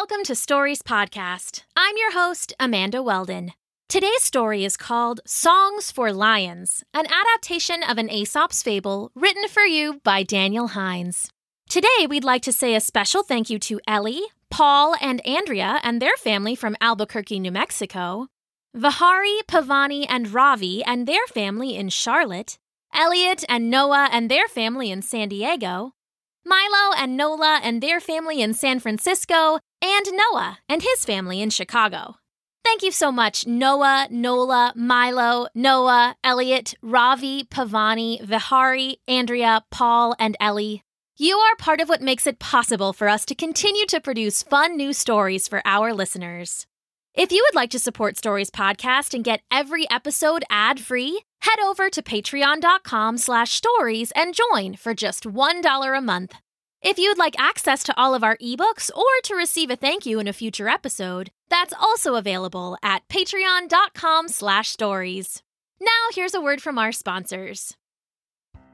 Welcome to Stories Podcast. I'm your host, Amanda Weldon. Today's story is called Songs for Lions, an adaptation of an Aesop's fable written for you by Daniel Hines. Today, we'd like to say a special thank you to Ellie, Paul, and Andrea and their family from Albuquerque, New Mexico, Vihari, Pavani, and Ravi and their family in Charlotte, Elliot and Noah and their family in San Diego, Milo and Nola and their family in San Francisco, and Noah and his family in Chicago. Thank you so much, Noah, Nola, Milo, Noah, Elliot, Ravi, Pavani, Vihari, Andrea, Paul, and Ellie. You are part of what makes it possible for us to continue to produce fun new stories for our listeners. If you would like to support Stories Podcast and get every episode ad-free, head over to patreon.com slash stories and join for just $1 a month. If you'd like access to all of our ebooks or to receive a thank you in a future episode, that's also available at patreon.com slash stories. Now here's a word from our sponsors.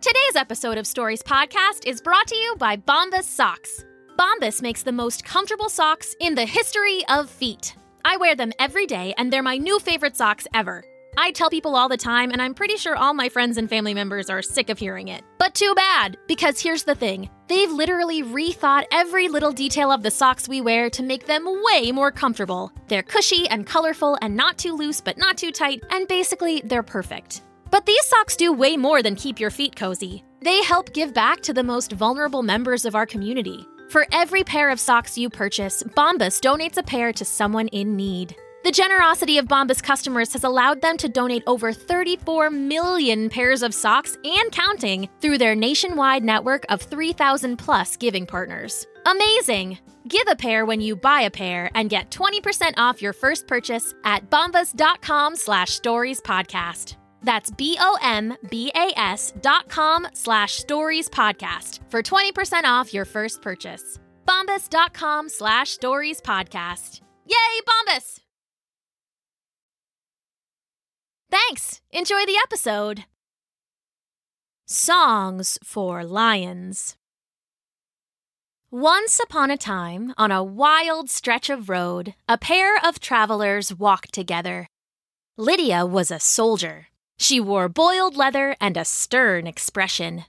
Today's episode of Stories Podcast is brought to you by Bombas Socks. Bombas makes the most comfortable socks in the history of feet. I wear them every day, and they're my new favorite socks ever. I tell people all the time, and I'm pretty sure all my friends and family members are sick of hearing it. But too bad, because here's the thing they've literally rethought every little detail of the socks we wear to make them way more comfortable. They're cushy and colorful and not too loose but not too tight, and basically, they're perfect. But these socks do way more than keep your feet cozy. They help give back to the most vulnerable members of our community. For every pair of socks you purchase, Bombas donates a pair to someone in need. The generosity of Bombas customers has allowed them to donate over 34 million pairs of socks and counting through their nationwide network of 3,000 plus giving partners. Amazing! Give a pair when you buy a pair and get 20% off your first purchase at bombas.com slash stories podcast. That's B-O-M-B-A-S dot com slash stories podcast for 20% off your first purchase. Bombas.com slash stories podcast. Yay, Bombas! Thanks. Enjoy the episode. Songs for Lions. Once upon a time, on a wild stretch of road, a pair of travelers walked together. Lydia was a soldier. She wore boiled leather and a stern expression.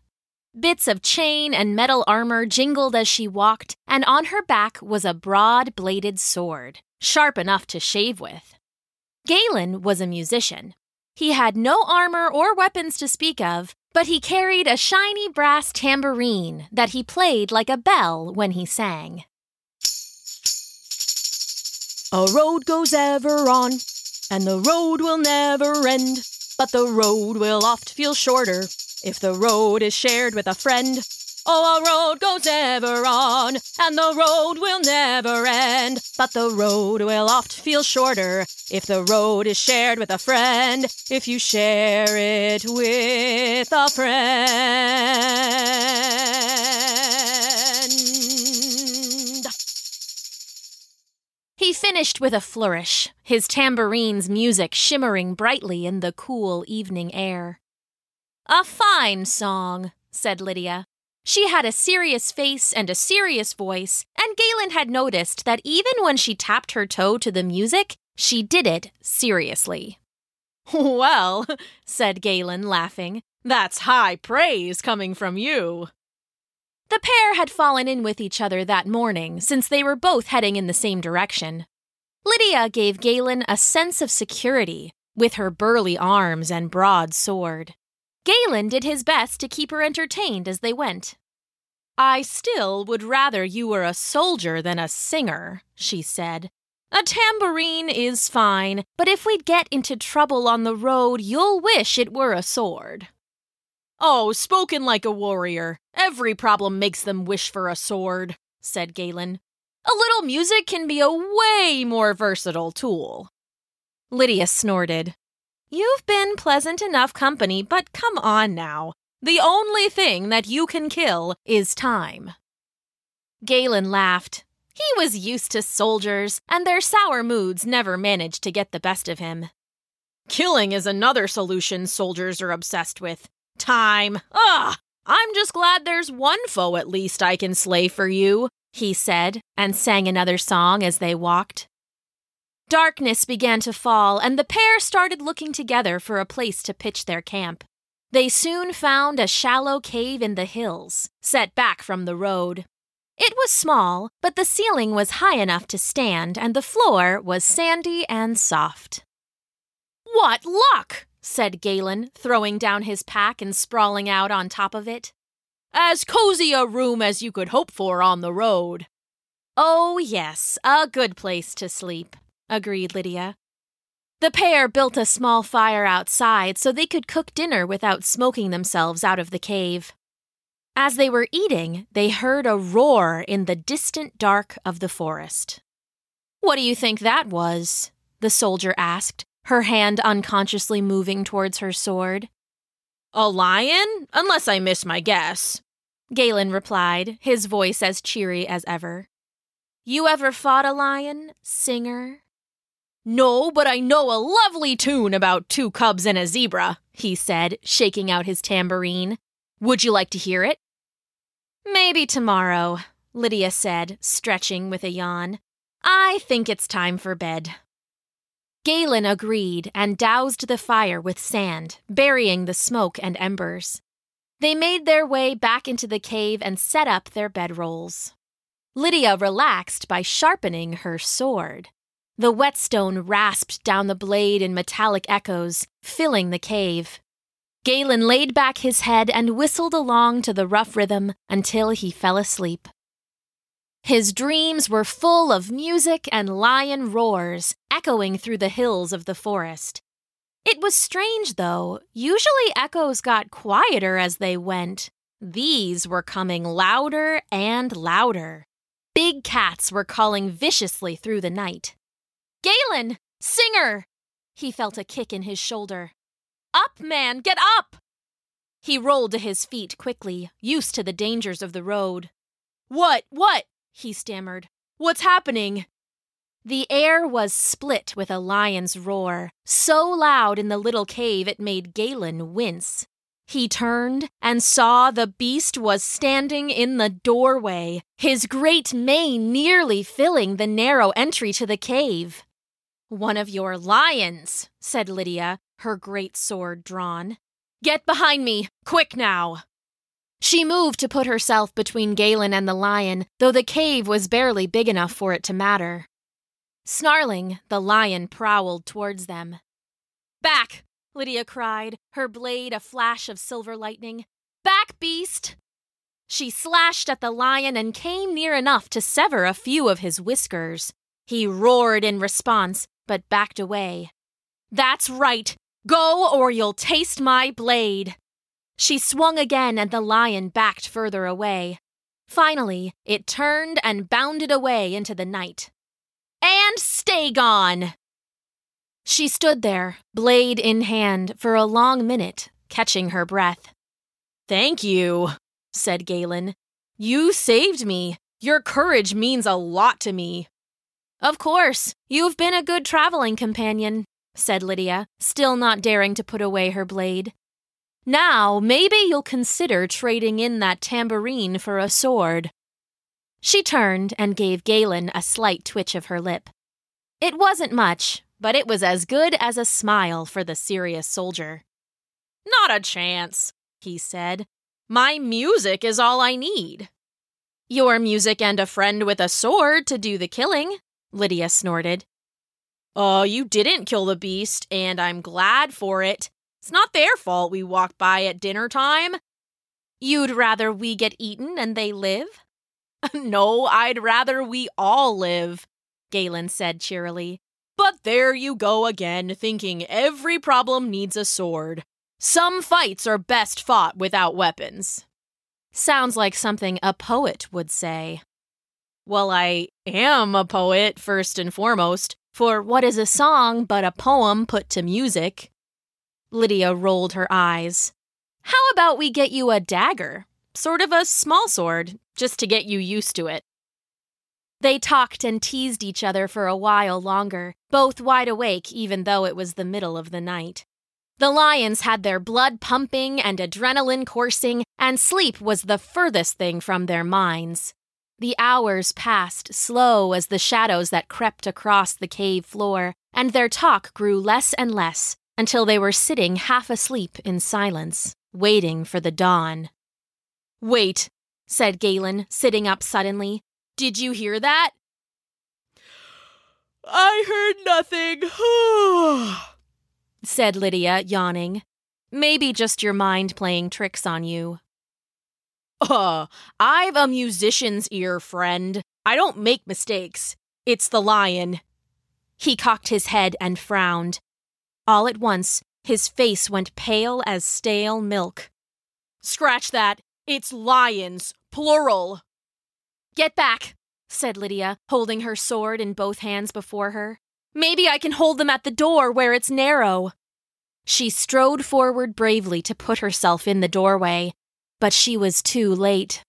Bits of chain and metal armor jingled as she walked, and on her back was a broad bladed sword, sharp enough to shave with. Galen was a musician. He had no armor or weapons to speak of, but he carried a shiny brass tambourine that he played like a bell when he sang. A road goes ever on, and the road will never end, but the road will oft feel shorter if the road is shared with a friend. Oh, a road goes ever on, and the road will never end. But the road will oft feel shorter if the road is shared with a friend. If you share it with a friend. He finished with a flourish, his tambourine's music shimmering brightly in the cool evening air. A fine song, said Lydia. She had a serious face and a serious voice, and Galen had noticed that even when she tapped her toe to the music, she did it seriously. Well, said Galen, laughing, that's high praise coming from you. The pair had fallen in with each other that morning, since they were both heading in the same direction. Lydia gave Galen a sense of security with her burly arms and broad sword. Galen did his best to keep her entertained as they went. I still would rather you were a soldier than a singer, she said. A tambourine is fine, but if we'd get into trouble on the road, you'll wish it were a sword. Oh, spoken like a warrior. Every problem makes them wish for a sword, said Galen. A little music can be a way more versatile tool. Lydia snorted. You've been pleasant enough company, but come on now. The only thing that you can kill is time. Galen laughed. He was used to soldiers, and their sour moods never managed to get the best of him. Killing is another solution soldiers are obsessed with. Time. Ugh! I'm just glad there's one foe at least I can slay for you, he said, and sang another song as they walked. Darkness began to fall, and the pair started looking together for a place to pitch their camp. They soon found a shallow cave in the hills, set back from the road. It was small, but the ceiling was high enough to stand, and the floor was sandy and soft. What luck! said Galen, throwing down his pack and sprawling out on top of it. As cozy a room as you could hope for on the road. Oh, yes, a good place to sleep, agreed Lydia. The pair built a small fire outside so they could cook dinner without smoking themselves out of the cave. As they were eating, they heard a roar in the distant dark of the forest. What do you think that was? the soldier asked, her hand unconsciously moving towards her sword. A lion? Unless I miss my guess. Galen replied, his voice as cheery as ever. You ever fought a lion, singer? No, but I know a lovely tune about two cubs and a zebra, he said, shaking out his tambourine. Would you like to hear it? Maybe tomorrow, Lydia said, stretching with a yawn. I think it's time for bed. Galen agreed and doused the fire with sand, burying the smoke and embers. They made their way back into the cave and set up their bedrolls. Lydia relaxed by sharpening her sword. The whetstone rasped down the blade in metallic echoes, filling the cave. Galen laid back his head and whistled along to the rough rhythm until he fell asleep. His dreams were full of music and lion roars echoing through the hills of the forest. It was strange, though. Usually echoes got quieter as they went. These were coming louder and louder. Big cats were calling viciously through the night. Galen! Singer! He felt a kick in his shoulder. Up, man! Get up! He rolled to his feet quickly, used to the dangers of the road. What? What? he stammered. What's happening? The air was split with a lion's roar, so loud in the little cave it made Galen wince. He turned and saw the beast was standing in the doorway, his great mane nearly filling the narrow entry to the cave. One of your lions, said Lydia, her great sword drawn. Get behind me, quick now! She moved to put herself between Galen and the lion, though the cave was barely big enough for it to matter. Snarling, the lion prowled towards them. Back! Lydia cried, her blade a flash of silver lightning. Back, beast! She slashed at the lion and came near enough to sever a few of his whiskers. He roared in response, but backed away. That's right! Go, or you'll taste my blade! She swung again, and the lion backed further away. Finally, it turned and bounded away into the night. And stay gone! She stood there, blade in hand, for a long minute, catching her breath. Thank you, said Galen. You saved me. Your courage means a lot to me. Of course, you've been a good traveling companion, said Lydia, still not daring to put away her blade. Now, maybe you'll consider trading in that tambourine for a sword. She turned and gave Galen a slight twitch of her lip. It wasn't much, but it was as good as a smile for the serious soldier. Not a chance, he said. My music is all I need. Your music and a friend with a sword to do the killing, Lydia snorted. Oh, you didn't kill the beast, and I'm glad for it. It's not their fault we walked by at dinner time. You'd rather we get eaten and they live? no, I'd rather we all live, Galen said cheerily. But there you go again, thinking every problem needs a sword. Some fights are best fought without weapons. Sounds like something a poet would say. Well, I am a poet, first and foremost, for what is a song but a poem put to music? Lydia rolled her eyes. How about we get you a dagger? Sort of a small sword, just to get you used to it. They talked and teased each other for a while longer, both wide awake even though it was the middle of the night. The lions had their blood pumping and adrenaline coursing, and sleep was the furthest thing from their minds. The hours passed slow as the shadows that crept across the cave floor, and their talk grew less and less until they were sitting half asleep in silence, waiting for the dawn. Wait, said Galen, sitting up suddenly. Did you hear that? I heard nothing, said Lydia, yawning. Maybe just your mind playing tricks on you. Uh, I've a musician's ear, friend. I don't make mistakes. It's the lion. He cocked his head and frowned. All at once, his face went pale as stale milk. Scratch that. It's lions, plural. Get back, said Lydia, holding her sword in both hands before her. Maybe I can hold them at the door where it's narrow. She strode forward bravely to put herself in the doorway, but she was too late.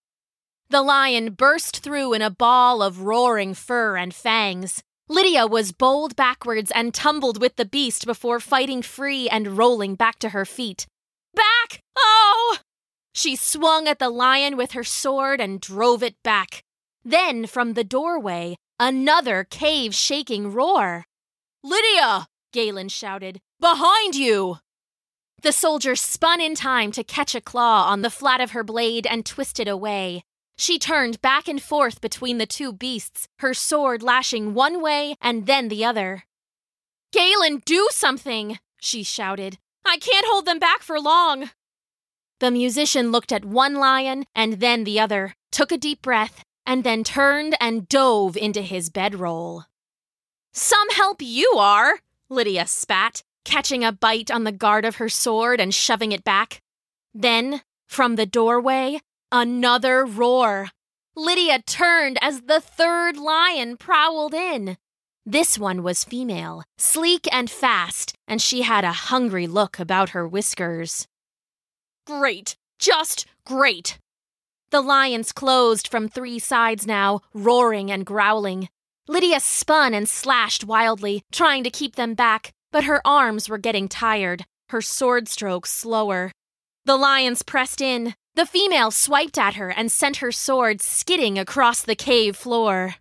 The lion burst through in a ball of roaring fur and fangs. Lydia was bowled backwards and tumbled with the beast before fighting free and rolling back to her feet. Back! Oh! She swung at the lion with her sword and drove it back. Then, from the doorway, another cave shaking roar. Lydia! Galen shouted. Behind you! The soldier spun in time to catch a claw on the flat of her blade and twisted away. She turned back and forth between the two beasts, her sword lashing one way and then the other. Galen, do something! she shouted. I can't hold them back for long. The musician looked at one lion and then the other, took a deep breath, and then turned and dove into his bedroll. Some help you are, Lydia spat, catching a bite on the guard of her sword and shoving it back. Then, from the doorway, another roar. Lydia turned as the third lion prowled in. This one was female, sleek and fast, and she had a hungry look about her whiskers. Great! Just great! The lions closed from three sides now, roaring and growling. Lydia spun and slashed wildly, trying to keep them back, but her arms were getting tired, her sword strokes slower. The lions pressed in. The female swiped at her and sent her sword skidding across the cave floor.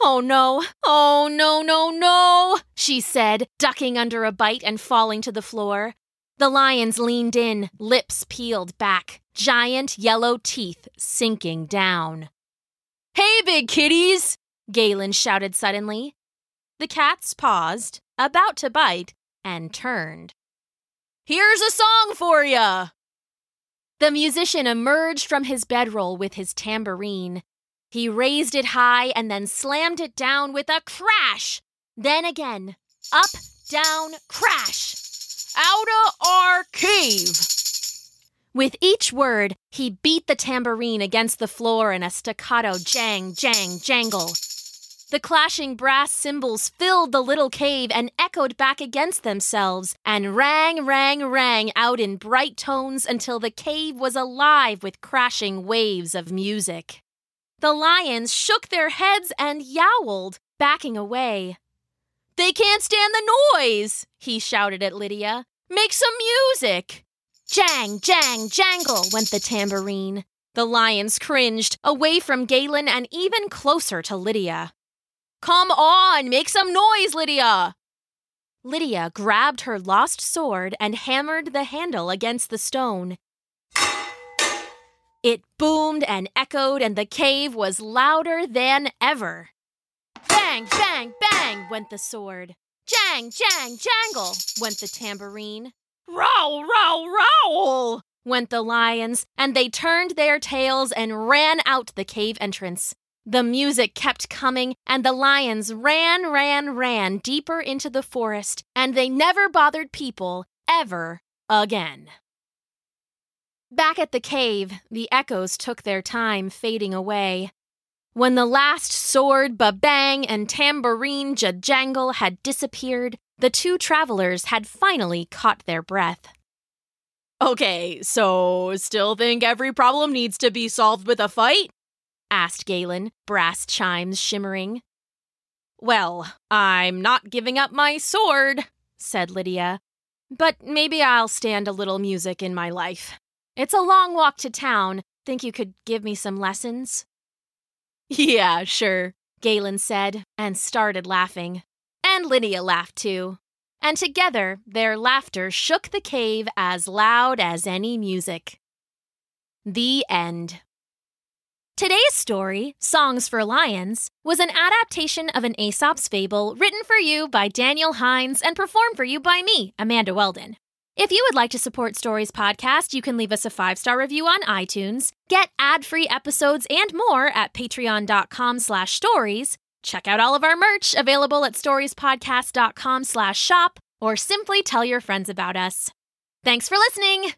Oh no, oh no, no, no, she said, ducking under a bite and falling to the floor. The lions leaned in, lips peeled back, giant yellow teeth sinking down. Hey, big kitties! Galen shouted suddenly. The cats paused, about to bite, and turned. Here's a song for ya! The musician emerged from his bedroll with his tambourine. He raised it high and then slammed it down with a crash. Then again, up, down, crash. Out of our cave! With each word, he beat the tambourine against the floor in a staccato jang, jang, jangle. The clashing brass cymbals filled the little cave and echoed back against themselves and rang, rang, rang out in bright tones until the cave was alive with crashing waves of music. The lions shook their heads and yowled, backing away. They can't stand the noise, he shouted at Lydia. Make some music! Jang, jang, jangle went the tambourine. The lions cringed, away from Galen and even closer to Lydia. Come on, make some noise, Lydia! Lydia grabbed her lost sword and hammered the handle against the stone. It boomed and echoed, and the cave was louder than ever. Bang, bang, bang went the sword. Jang, jang, jangle went the tambourine. Row, row, row went the lions, and they turned their tails and ran out the cave entrance. The music kept coming, and the lions ran, ran, ran deeper into the forest, and they never bothered people ever again. Back at the cave, the echoes took their time fading away. When the last sword ba-bang and tambourine ja-jangle had disappeared, the two travelers had finally caught their breath. Okay, so still think every problem needs to be solved with a fight? Asked Galen, brass chimes shimmering. Well, I'm not giving up my sword, said Lydia. But maybe I'll stand a little music in my life. It's a long walk to town. Think you could give me some lessons? Yeah, sure, Galen said, and started laughing. And Lydia laughed too. And together, their laughter shook the cave as loud as any music. The end. Today's story, Songs for Lions, was an adaptation of an Aesop's fable written for you by Daniel Hines and performed for you by me, Amanda Weldon. If you would like to support Stories Podcast, you can leave us a five star review on iTunes, get ad free episodes and more at patreon.com slash stories, check out all of our merch available at storiespodcast.com slash shop, or simply tell your friends about us. Thanks for listening!